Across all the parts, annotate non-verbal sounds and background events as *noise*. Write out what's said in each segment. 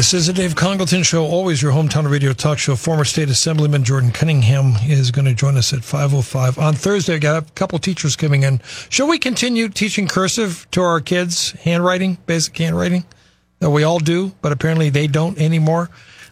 This is the Dave Congleton Show, always your hometown radio talk show. Former State Assemblyman Jordan Cunningham is going to join us at 5.05. On Thursday, I got a couple teachers coming in. Shall we continue teaching cursive to our kids, handwriting, basic handwriting, that we all do, but apparently they don't anymore?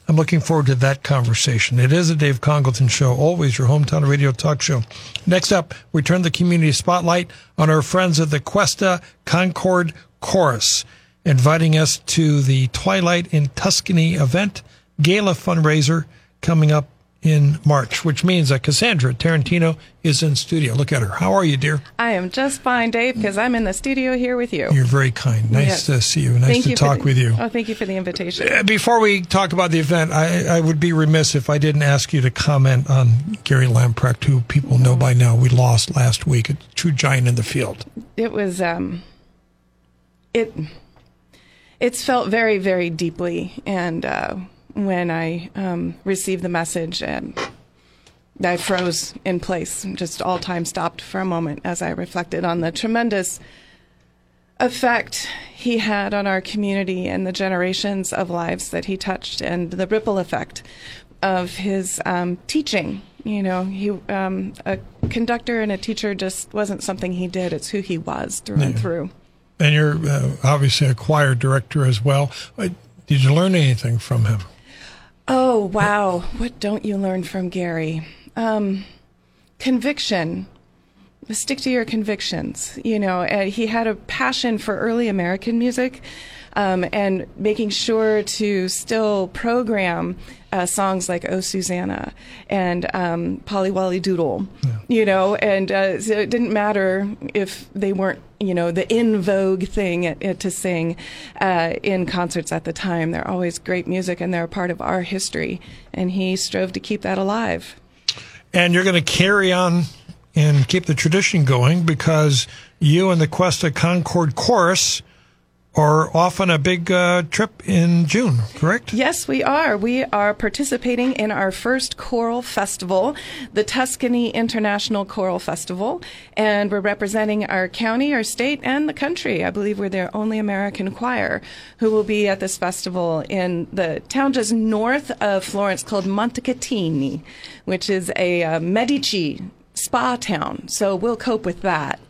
I'm looking forward to that conversation. It is a Dave Congleton Show, always your hometown radio talk show. Next up, we turn the community spotlight on our friends at the Cuesta Concord Chorus inviting us to the Twilight in Tuscany event gala fundraiser coming up in March, which means that Cassandra Tarantino is in studio. Look at her. How are you, dear? I am just fine, Dave, because I'm in the studio here with you. You're very kind. Nice to see you. Nice thank to you talk the, with you. Oh, thank you for the invitation. Uh, before we talk about the event, I, I, would be remiss if I didn't ask you to comment on Gary Lamprecht, who people know by now. We lost last week, a true giant in the field. It was, um, it it's felt very, very deeply. And uh, when I um, received the message, and I froze in place, just all time stopped for a moment as I reflected on the tremendous effect he had on our community and the generations of lives that he touched, and the ripple effect of his um, teaching. You know, he um, a conductor and a teacher just wasn't something he did; it's who he was through yeah. and through. And you're uh, obviously a choir director as well. Uh, did you learn anything from him? Oh, wow. What don't you learn from Gary? Um, conviction. Stick to your convictions. You know, uh, he had a passion for early American music um, and making sure to still program uh, songs like "Oh Susanna" and um, "Polly Wolly Doodle," yeah. you know, and uh, so it didn't matter if they weren't, you know, the in vogue thing to sing uh, in concerts at the time. They're always great music, and they're a part of our history. And he strove to keep that alive. And you're going to carry on and keep the tradition going because you and the Cuesta Concord Chorus are off on a big uh, trip in June, correct? Yes, we are. We are participating in our first choral festival, the Tuscany International Choral Festival, and we're representing our county, our state, and the country. I believe we're the only American choir who will be at this festival in the town just north of Florence called Montecatini, which is a uh, Medici spa town. So we'll cope with that.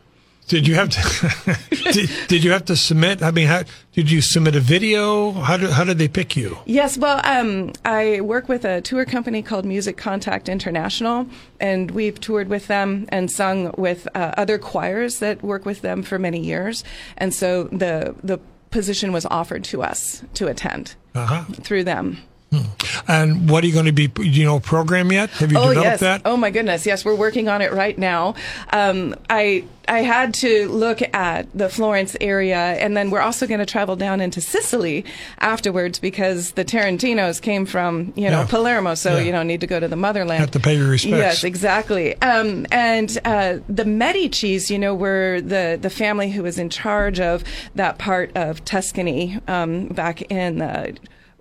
Did you have to? *laughs* did, did, you have to submit? I mean, how, did you submit a video? How did how did they pick you? Yes, well, um, I work with a tour company called Music Contact International, and we've toured with them and sung with uh, other choirs that work with them for many years, and so the the position was offered to us to attend uh-huh. through them. Hmm. And what are you going to be, you know, program yet? Have you oh, developed yes. that? Oh my goodness, yes, we're working on it right now. Um, I I had to look at the Florence area, and then we're also going to travel down into Sicily afterwards because the Tarantinos came from you know yeah. Palermo, so yeah. you know need to go to the motherland. Have to pay your respects. Yes, exactly. Um, and uh, the Medici's, you know, were the the family who was in charge of that part of Tuscany um, back in the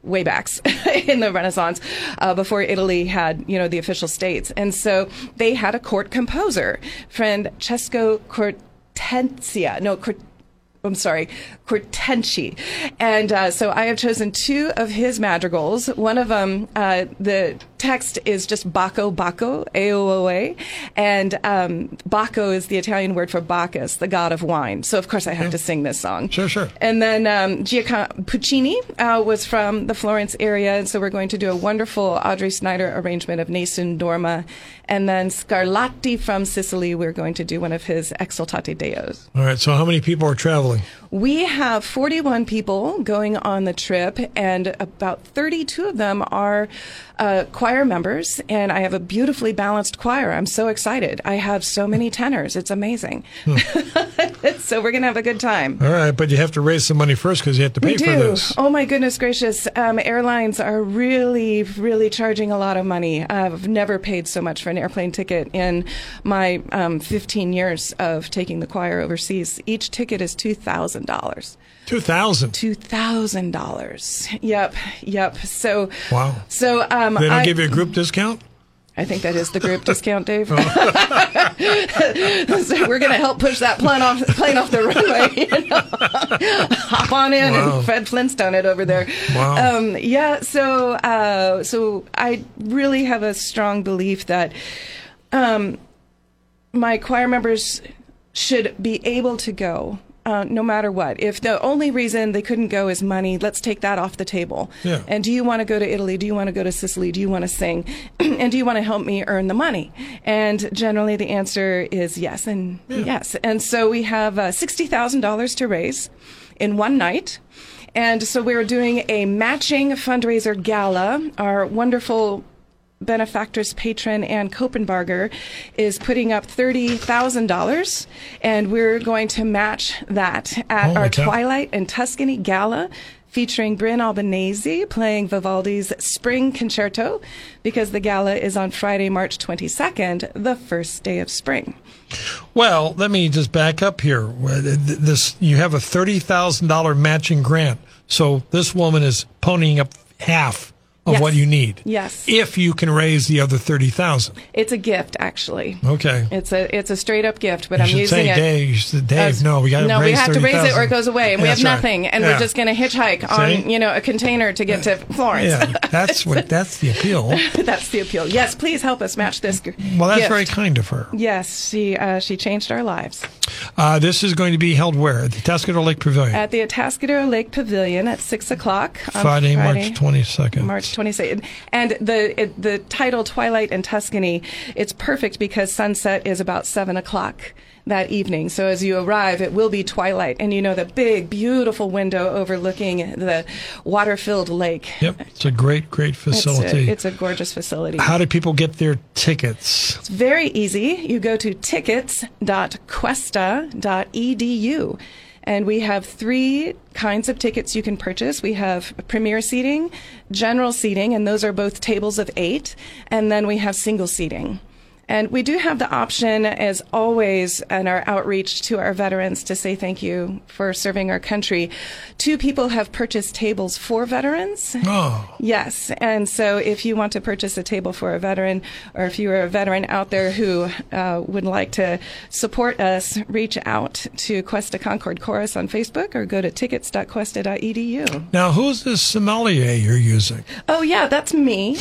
way backs *laughs* in the Renaissance, uh, before Italy had, you know, the official states. And so they had a court composer, Francesco Cortencia, no, Cort- I'm sorry, Cortenci. And uh, so I have chosen two of his madrigals. One of them, uh, the text is just Bacco Bacco, A-O-O-A. And um, Bacco is the Italian word for Bacchus, the god of wine. So of course I have yeah. to sing this song. Sure, sure. And then um, Giacomo Puccini uh, was from the Florence area. And so we're going to do a wonderful Audrey Snyder arrangement of Nessun Dorma. And then Scarlatti from Sicily, we're going to do one of his Exsultate Deos. All right. So how many people are traveling? We have 41 people going on the trip, and about 32 of them are uh, choir members. And I have a beautifully balanced choir. I'm so excited. I have so many tenors. It's amazing. *laughs* so we're going to have a good time. All right, but you have to raise some money first because you have to pay We for do. this. Oh my goodness gracious! Um, airlines are really, really charging a lot of money. I've never paid so much for an airplane ticket in my um, 15 years of taking the choir overseas. Each ticket is two thousand dollars. Two thousand. Two thousand dollars. Yep, yep. So, Wow. So, um, They don't I, give you a group discount. I think that is the group *laughs* discount, Dave. Oh. *laughs* so we're going to help push that plane off, plane off the runway. *laughs* You know? Hop on in Wow. and Fred Flintstone it over there. Wow. Um, yeah. So, uh, so I really have a strong belief that um, my choir members should be able to go. Uh, no matter what. If the only reason they couldn't go is money, let's take that off the table. Yeah. And do you want to go to Italy? Do you want to go to Sicily? Do you want to sing? *clears throat* and do you want to help me earn the money? And generally the answer is yes and yes. And so we have uh, $60,000 to raise in one night. And so we're doing a matching fundraiser gala. Our wonderful benefactress patron Ann Kopenbarger is putting up $30,000 and we're going to match that at Holy our. Twilight and Tuscany gala featuring Bryn Albanese playing Vivaldi's Spring Concerto because the gala is on Friday, March 22nd, the first day of spring. Well, let me just back up here. Well, th- th- This you have a thirty thousand dollar matching grant, so this woman is ponying up half of Yes. what you need. Yes. If you can raise the other thirty thousand. It's a gift actually. Okay. It's a it's a straight up gift, but you I'm using say, it. Dave. Dave, as- no, we got to no, we have to raise it or it goes away, and we That's have right. nothing, and Yeah. we're just going to hitchhike on you know a container to get to Florence. Yeah, that's what. *laughs* That's the appeal. *laughs* that's the appeal. Yes, please help us match this. Well, that's gift. very kind of her. Yes, she uh, she changed our lives Uh, this is going to be held where? At the Atascadero Lake Pavilion. at the Atascadero Lake Pavilion at six o'clock on Friday, March twenty second. March 22nd. And the it, the title Twilight in Tuscany, it's perfect because sunset is about 7 o'clock that evening. So as you arrive, it will be twilight. And you know the big, beautiful window overlooking the water filled lake. Yep, it's a great, great It's a, facility. it's a gorgeous facility. How do people get their tickets? It's very easy. You go to tickets.cuesta.edu. And we have three kinds of tickets you can purchase. We have premier seating, general seating, and those are both tables of eight. And then we have single seating. And we do have the option, as always, in our outreach to our veterans to say thank you for serving our country. Two people have purchased tables for veterans. Oh, Yes. And so if you want to purchase a table for a veteran, or if you are a veteran out there who uh, would like to support us, reach out to Cuesta Concord Chorus on Facebook or go to tickets.cuesta.edu. now who's this sommelier you're using? Oh, yeah, that's me.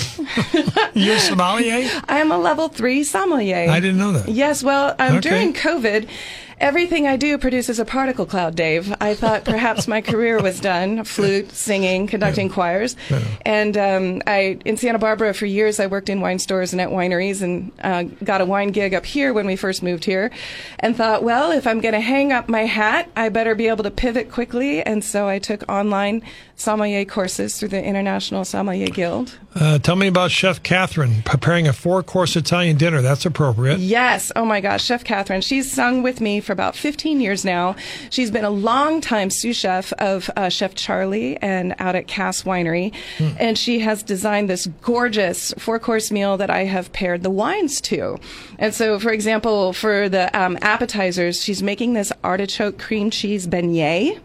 *laughs* You're a sommelier? *laughs* I am a level three sommelier. I didn't know that. Yes, well, um, Okay. during COVID, everything I do produces a particle cloud, Dave. I thought *laughs* perhaps my career was done flute, singing, conducting choirs. And um, I, in Santa Barbara for years, I worked in wine stores and at wineries and uh, got a wine gig up here when we first moved here and thought, well, if I'm going to hang up my hat, I better be able to pivot quickly. And so I took online sommelier courses through the International Sommelier Guild. Uh, tell me about Chef Catherine preparing a four course Italian dinner. That's appropriate. Yes. Oh my gosh, Chef Catherine. She's sung with me for about 15 years now. She's been a long time sous chef of uh, Chef Charlie and out at Cass Winery. And she has designed this gorgeous four course meal that I have paired the wines to. And so, for example, for the um, appetizers, she's making this artichoke cream cheese beignet.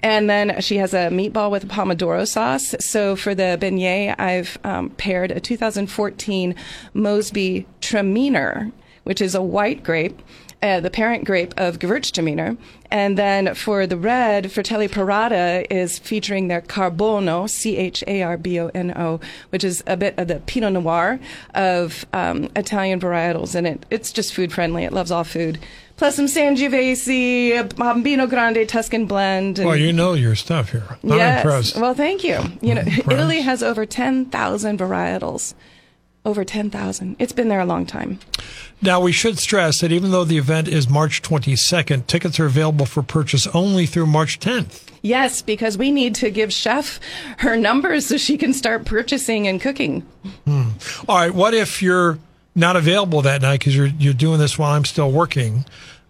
And then she has a meatball with a pomodoro sauce. So for the beignet, I've um, paired a 2014 Mosby Traminer, which is a white grape, uh, the parent grape of Gewürztraminer. And then for the red, Fratelli Perata is featuring their Charbono, C H A R B O N O, which is a bit of the Pinot Noir of um, Italian varietals. And it, it's just food friendly. It loves all food. Plus some Sangiovese, a Bambino Grande Tuscan blend. and- Well, you know your stuff here. I'm yes. impressed. Well, thank you. You know. *laughs* Italy has over 10,000 varietals. Over 10,000. It's been there a long time. Now, we should stress that even though the event is March 22nd, tickets are available for purchase only through March 10th. Yes, because we need to give Chef her numbers so she can start purchasing and cooking. Hmm. All right. What if you're not available that night because you're you're doing this while I'm still working?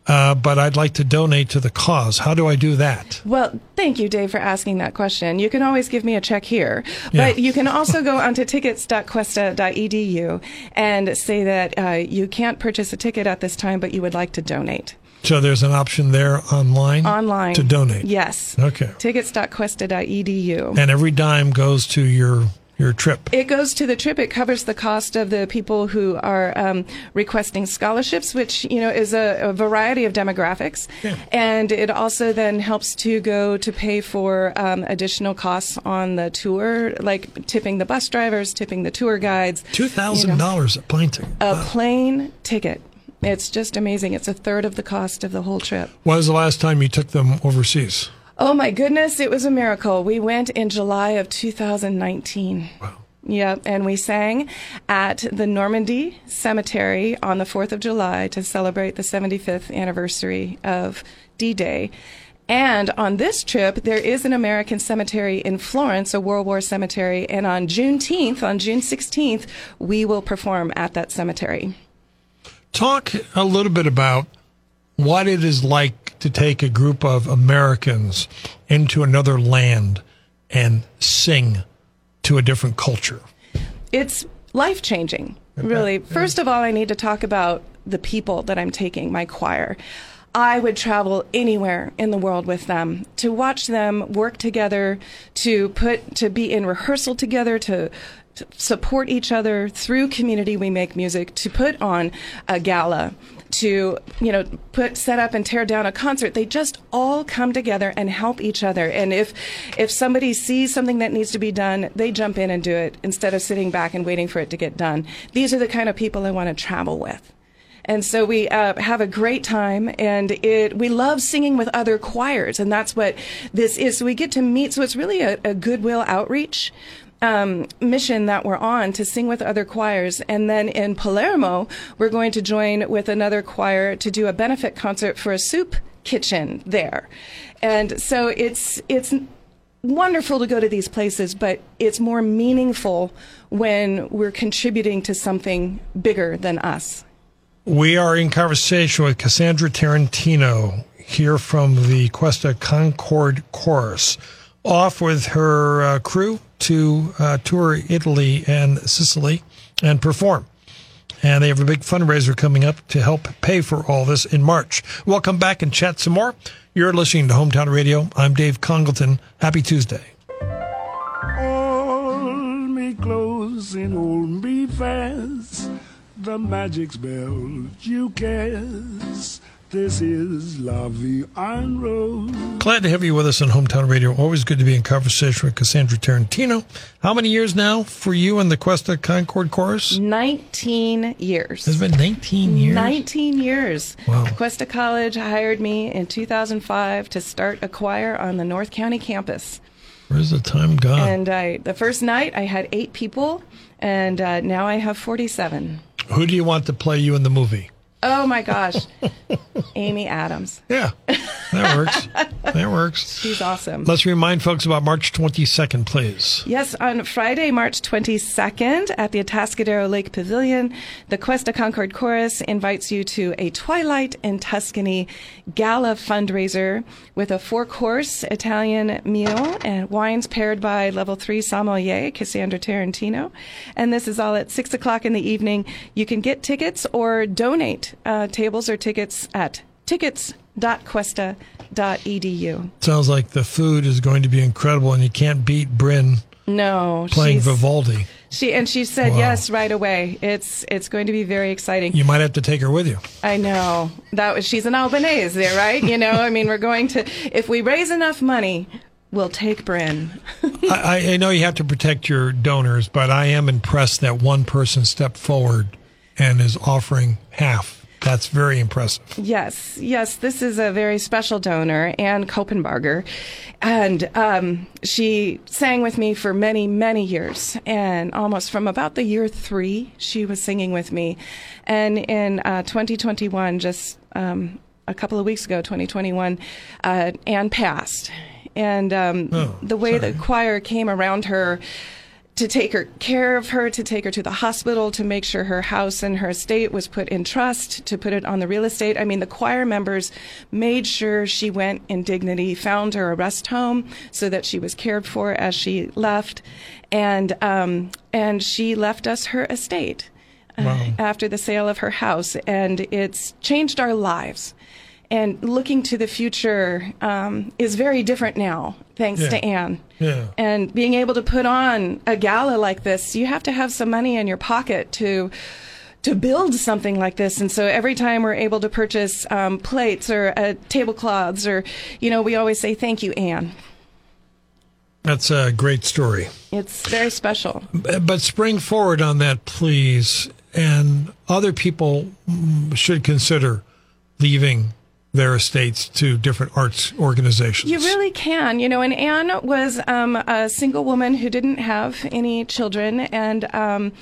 Uh, but I'd like to donate to the cause. How do I do that? Well, thank you, Dave, for asking that question. You can always give me a check here, yeah. but you can also go onto tickets.cuesta.edu and say that uh, you can't purchase a ticket at this time, but you would like to donate. So there's an option there online? Online. To donate? Yes. Okay. Tickets.cuesta.edu. And every dime goes to your your trip? It goes to the trip. It covers the cost of the people who are um, requesting scholarships, which you know is a, a variety of demographics, yeah. and it also then helps to go to pay for um, additional costs on the tour, like tipping the bus drivers, tipping the tour guides. Two thousand you know, dollars a plane ticket. A wow. plane ticket. It's just amazing. It's a third of the cost of the whole trip. When was the last time you took them overseas? Oh my goodness, it was a miracle. We went in July of 2019. Wow. Yep, and we sang at the Normandy Cemetery on the 4th of July to celebrate the 75th anniversary of D Day. And on this trip, there is an American cemetery in Florence, a World War cemetery. And on Juneteenth, on June 16th, we will perform at that cemetery. Talk a little bit about what it is like to take a group of Americans into another land and sing to a different culture. It's life changing, really. First of all, I need to talk about the people that I'm taking, my choir. I would travel anywhere in the world with them to watch them work together, to put to be in rehearsal together, to to support each other through community we make music to put on a gala to you know put set up and tear down a concert they just all come together and help each other and if if somebody sees something that needs to be done they jump in and do it instead of sitting back and waiting for it to get done these are the kind of people i want to travel with and so we uh, have a great time, and it we love singing with other choirs, and that's what this is. So we get to meet. So it's really a, a goodwill outreach um, mission that we're on to sing with other choirs. And then in Palermo, we're going to join with another choir to do a benefit concert for a soup kitchen there. And so it's, it's, wonderful to go to these places, but it's more meaningful when we're contributing to something bigger than us. We are in conversation with Cassandra Tarantino here from the Cuesta Concord Chorus, off with her uh, crew to uh, tour Italy and Sicily and perform. And they have a big fundraiser coming up to help pay for all this in March. We'll come back and chat some more. You're listening to Hometown Radio. I'm Dave Congleton. Happy Tuesday. Hold me close and hold me fast. The magic spell you cast this is La Vie en Rose. Glad to have you with us on Hometown Radio. Always good to be in conversation with Cassandra Tarantino. How many years now for you and the Cuesta Concord Chorus? 19 years. It's been 19 years? 19 years. Wow. Cuesta College hired me in 2005 to start a choir on the North County campus. Where's the time gone? And I, the first night I had eight people, and uh, now I have 47. Who do you want to play you in the movie? Oh my gosh. *laughs* Amy Adams. Yeah. That works. that works. *laughs* She's awesome. Let's remind folks about March 22nd, please. Yes, on Friday, March 22nd at the Atascadero Lake Pavilion, the Cuesta Concord Chorus invites you to a Twilight in Tuscany gala fundraiser with a four course Italian meal and wines paired by level three sommelier Cassandra Tarantino. And this is all at six o'clock in the evening. You can get tickets or donate uh, tables or tickets at tickets.cuesta.edu. Sounds like the food is going to be incredible, and you can't beat Bryn. No, playing Vivaldi. She and she said wow. yes right away. It's it's going to be very exciting. You might have to take her with you. I know that was she's an Albanese there, right? You know, I mean, we're going to if we raise enough money, we'll take Bryn. *laughs* I, I know you have to protect your donors, but I am impressed that one person stepped forward and is offering half That's very impressive. Yes, yes, this is a very special donor, Ann Kopenbarger. And um, she sang with me for many, many years. And almost from about the year three, she was singing with me. And in uh, 2021, just um, a couple of weeks ago, 2021, uh, Ann passed. And um, Oh, the way sorry. the choir came around her, to take her care of her, to take her to the hospital, to make sure her house and her estate was put in trust, to put it on the real estate. I mean, the choir members made sure she went in dignity, found her a rest home so that she was cared for as she left, and um, and she left us her estate uh, Wow. after the sale of her house, and it's changed our lives. And looking to the future um, is very different now, thanks Yeah. to Anne. Yeah. And being able to put on a gala like this, you have to have some money in your pocket to to build something like this. And so every time we're able to purchase um, plates or uh, tablecloths, or you know, we always say thank you, Anne. That's a great story. It's very special. But spring forward on that, please. And other people mm, should consider leaving their estates to different arts organizations. You really can, you know. And Anne was um, a single woman who didn't have any children, and um,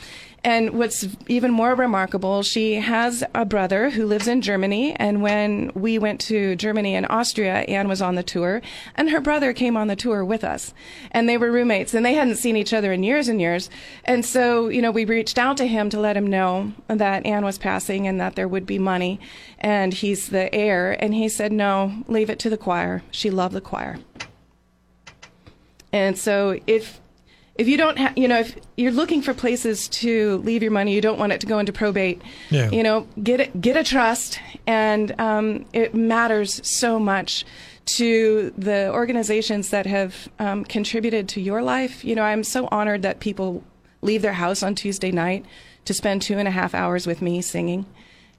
and what's even more remarkable, she has a brother who lives in Germany. And when we went to Germany and Austria, Anne was on the tour, and her brother came on the tour with us, and they were roommates, and they hadn't seen each other in years and years. And so, you know, we reached out to him to let him know that Anne was passing and that there would be money, and he's the heir, and he said, "No, leave it to the choir. She loved the choir." And so if if you don't have, you know, if you're looking for places to leave your money, you don't want it to go into probate. Yeah. You know, get it, get a trust, and um, it matters so much to the organizations that have um, contributed to your life. You know, I'm so honored that people leave their house on Tuesday night to spend two and a half hours with me singing.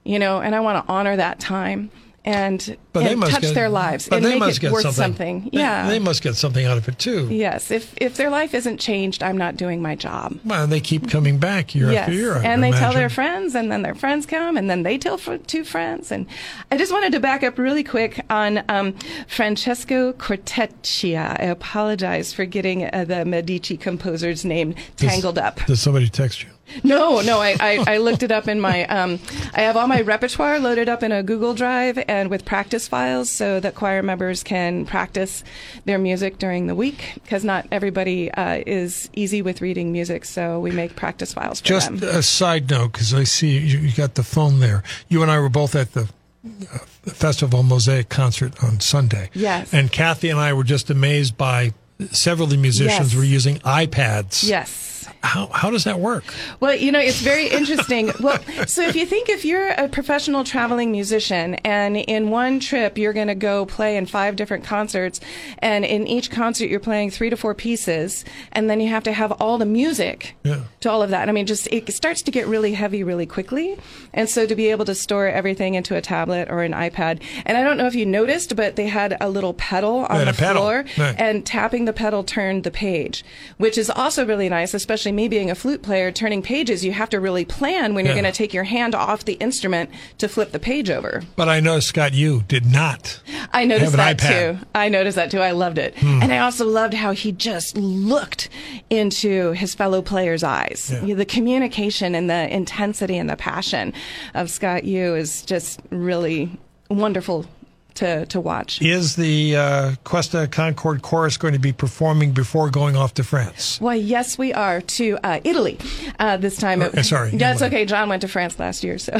You know, and I want to honor that time and, But they and touch get, their lives but and they make must it get worth something. something. They- Yeah. They, must get something out of it too. Yes, if if their life isn't changed, I'm not doing my job. Well, they keep coming back year yes, after year. I and they tell their friends, and then their friends come, and then they tell two friends. And I just wanted to back up really quick on um, Francesco Corteccia. I apologize for getting uh, the Medici composer's name tangled up. Did somebody text you? No, no, I, I, I looked it up in my, um, I have all my repertoire loaded up in a Google Drive and with practice files so that choir members can practice their music during the week because not everybody uh, is easy with reading music, so we make practice files for Just them. a side note, because I see you, you got the phone there. You and I were both at the uh, Festival Mosaic concert on Sunday. Yes. And Kathy and I were just amazed by several of the musicians Yes. were using iPads. Yes. How, how does that work? Well, you know, it's very interesting. *laughs* well, so if you think if you're a professional traveling musician and in one trip you're going to go play in five different concerts, and in each concert you're playing three to four pieces, and then you have to have all the music Yeah. to all of that. I mean, just it starts to get really heavy really quickly. And so to be able to store everything into a tablet or an iPad, and I don't know if you noticed, but they had a little pedal on the pedal. floor, Right. and tapping the pedal turned the page, which is also really nice, especially me being a flute player. Turning pages, you have to really plan when you're Yeah. going to take your hand off the instrument to flip the page over. But I know, Scott, you did not. I noticed Have an that iPad. Hmm. too. I noticed that too. I loved it. And I also loved how he just looked into his fellow players' eyes. Yeah. The communication and the intensity and the passion of Scott Yoo is just really wonderful to, to watch. Is the uh, Cuesta Concord Chorus going to be performing before going off to France? Why, yes, we are to uh, Italy uh, this time. Uh, sorry, That's okay. John went to France last year, so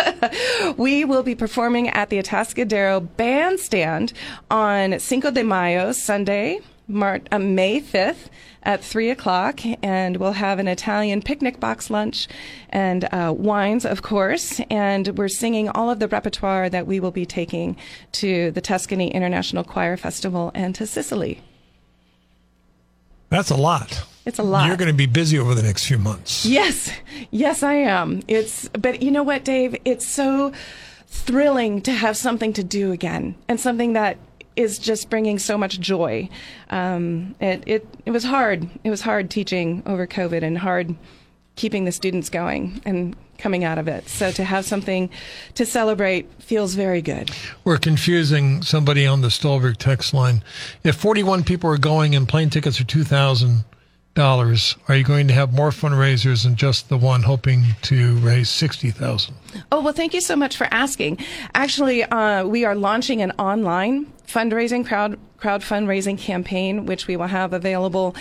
*laughs* we will be performing at the Atascadero Bandstand on Cinco de Mayo, Sunday, Mar- uh, May 5th at 3 o'clock, and we'll have an Italian picnic box lunch and uh, wines, of course. And we're singing all of the repertoire that we will be taking to the Tuscany International Choir Festival and to Sicily. That's a lot. It's a lot. You're going to be busy over the next few months. Yes, yes, I am. It's, but you know what, Dave? It's so thrilling to have something to do again and something that is just bringing so much joy. Um, it, it, it was hard. It was hard teaching over COVID and hard keeping the students going and coming out of it. So to have something to celebrate feels very good. We're confusing somebody on the Stolberg text line. If 41 people are going and plane tickets are 2000 dollars, are you going to have more fundraisers than just the one hoping to raise 60,000? Oh, well, thank you so much for asking. Actually, uh, we are launching an online fundraising crowd crowd fundraising campaign, which we will have available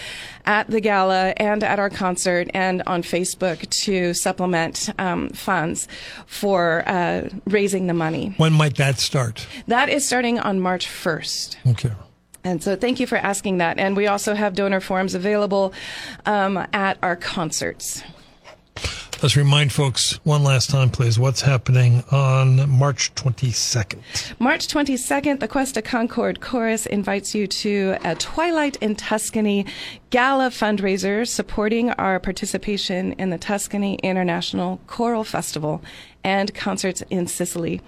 at the gala and at our concert and on Facebook to supplement um, funds for uh, raising the money. When might that start? That is starting on March 1st. Okay. And so thank you for asking that. And we also have donor forms available um, at our concerts. Let's remind folks one last time, please, what's happening on March 22nd. March 22nd, the Cuesta Concord Chorus invites you to a Twilight in Tuscany gala fundraiser supporting our participation in the Tuscany International Choral Festival and concerts in Sicily.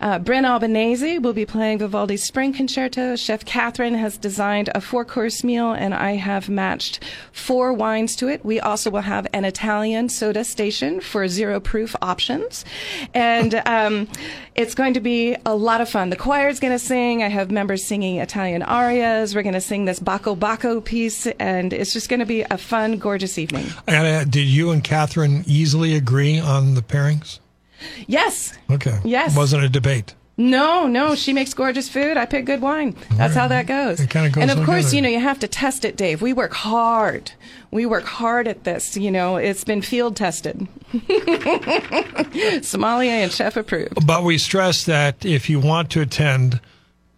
Uh, Bryn Albanese will be playing Vivaldi's Spring Concerto. Chef Catherine has designed a four course meal, and I have matched four wines to it. We also will have an Italian soda station for zero proof options. And um, it's going to be a lot of fun. The choir is going to sing. I have members singing Italian arias. We're going to sing this Bacco Bacco piece, and it's just going to be a fun, gorgeous evening. did you and Catherine easily agree on the pairings? Yes. Okay. Yes. It wasn't a debate. No, no, she makes gorgeous food. I pick good wine. That's how that goes. It kinda goes and of together. course, you know, you have to test it, Dave. We work hard. We work hard at this. You know, it's been field tested. *laughs* Sommelier and chef approved. But we stress that if you want to attend,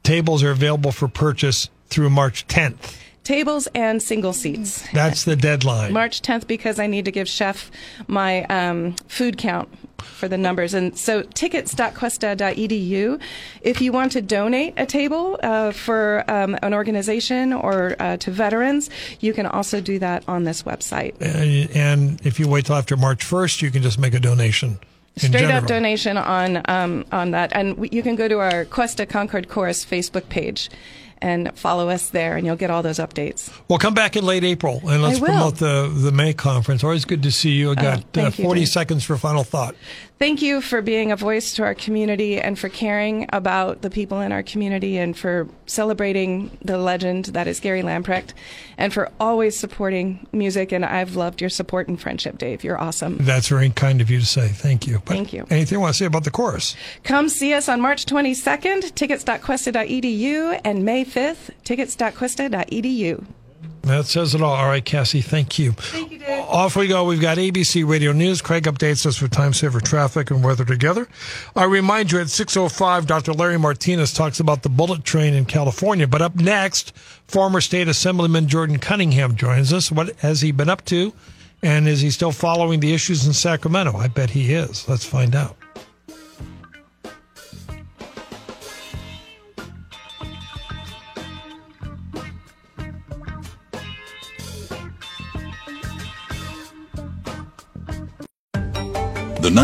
tables are available for purchase through March 10th. Tables and single seats. That's the deadline. March 10th because I need to give chef my um, food count for the numbers. And so tickets.cuesta.edu. If you want to donate a table uh, for um, an organization or uh, to veterans, you can also do that on this website. Uh, and if you wait till after March 1st, you can just make a donation. Straight general. up donation on um, on that, and we, you can go to our Cuesta Concord Chorus Facebook page and follow us there, and you'll get all those updates. Well, come back in late April and let's promote the, the May conference. Always good to see you. I got uh, thank you, 40 Dave. seconds for final thought. Thank you for being a voice to our community and for caring about the people in our community and for celebrating the legend that is Gary Lamprecht and for always supporting music. And I've loved your support and friendship, Dave. You're awesome. That's very kind of you to say. Thank you. But Thank you. Anything you want to say about the chorus? Come see us on March 22nd, tickets.cuesta.edu, and May 5th, tickets.cuesta.edu. That says it all. All right, Cassie, thank you. Thank you, Dave. Off we go. We've got ABC Radio News. Craig updates us with time saver traffic and weather together. I remind you at 6.05, Dr. Larry Martinez talks about the bullet train in California. But up next, former state assemblyman Jordan Cunningham joins us. What has he been up to? And is he still following the issues in Sacramento? I bet he is. Let's find out.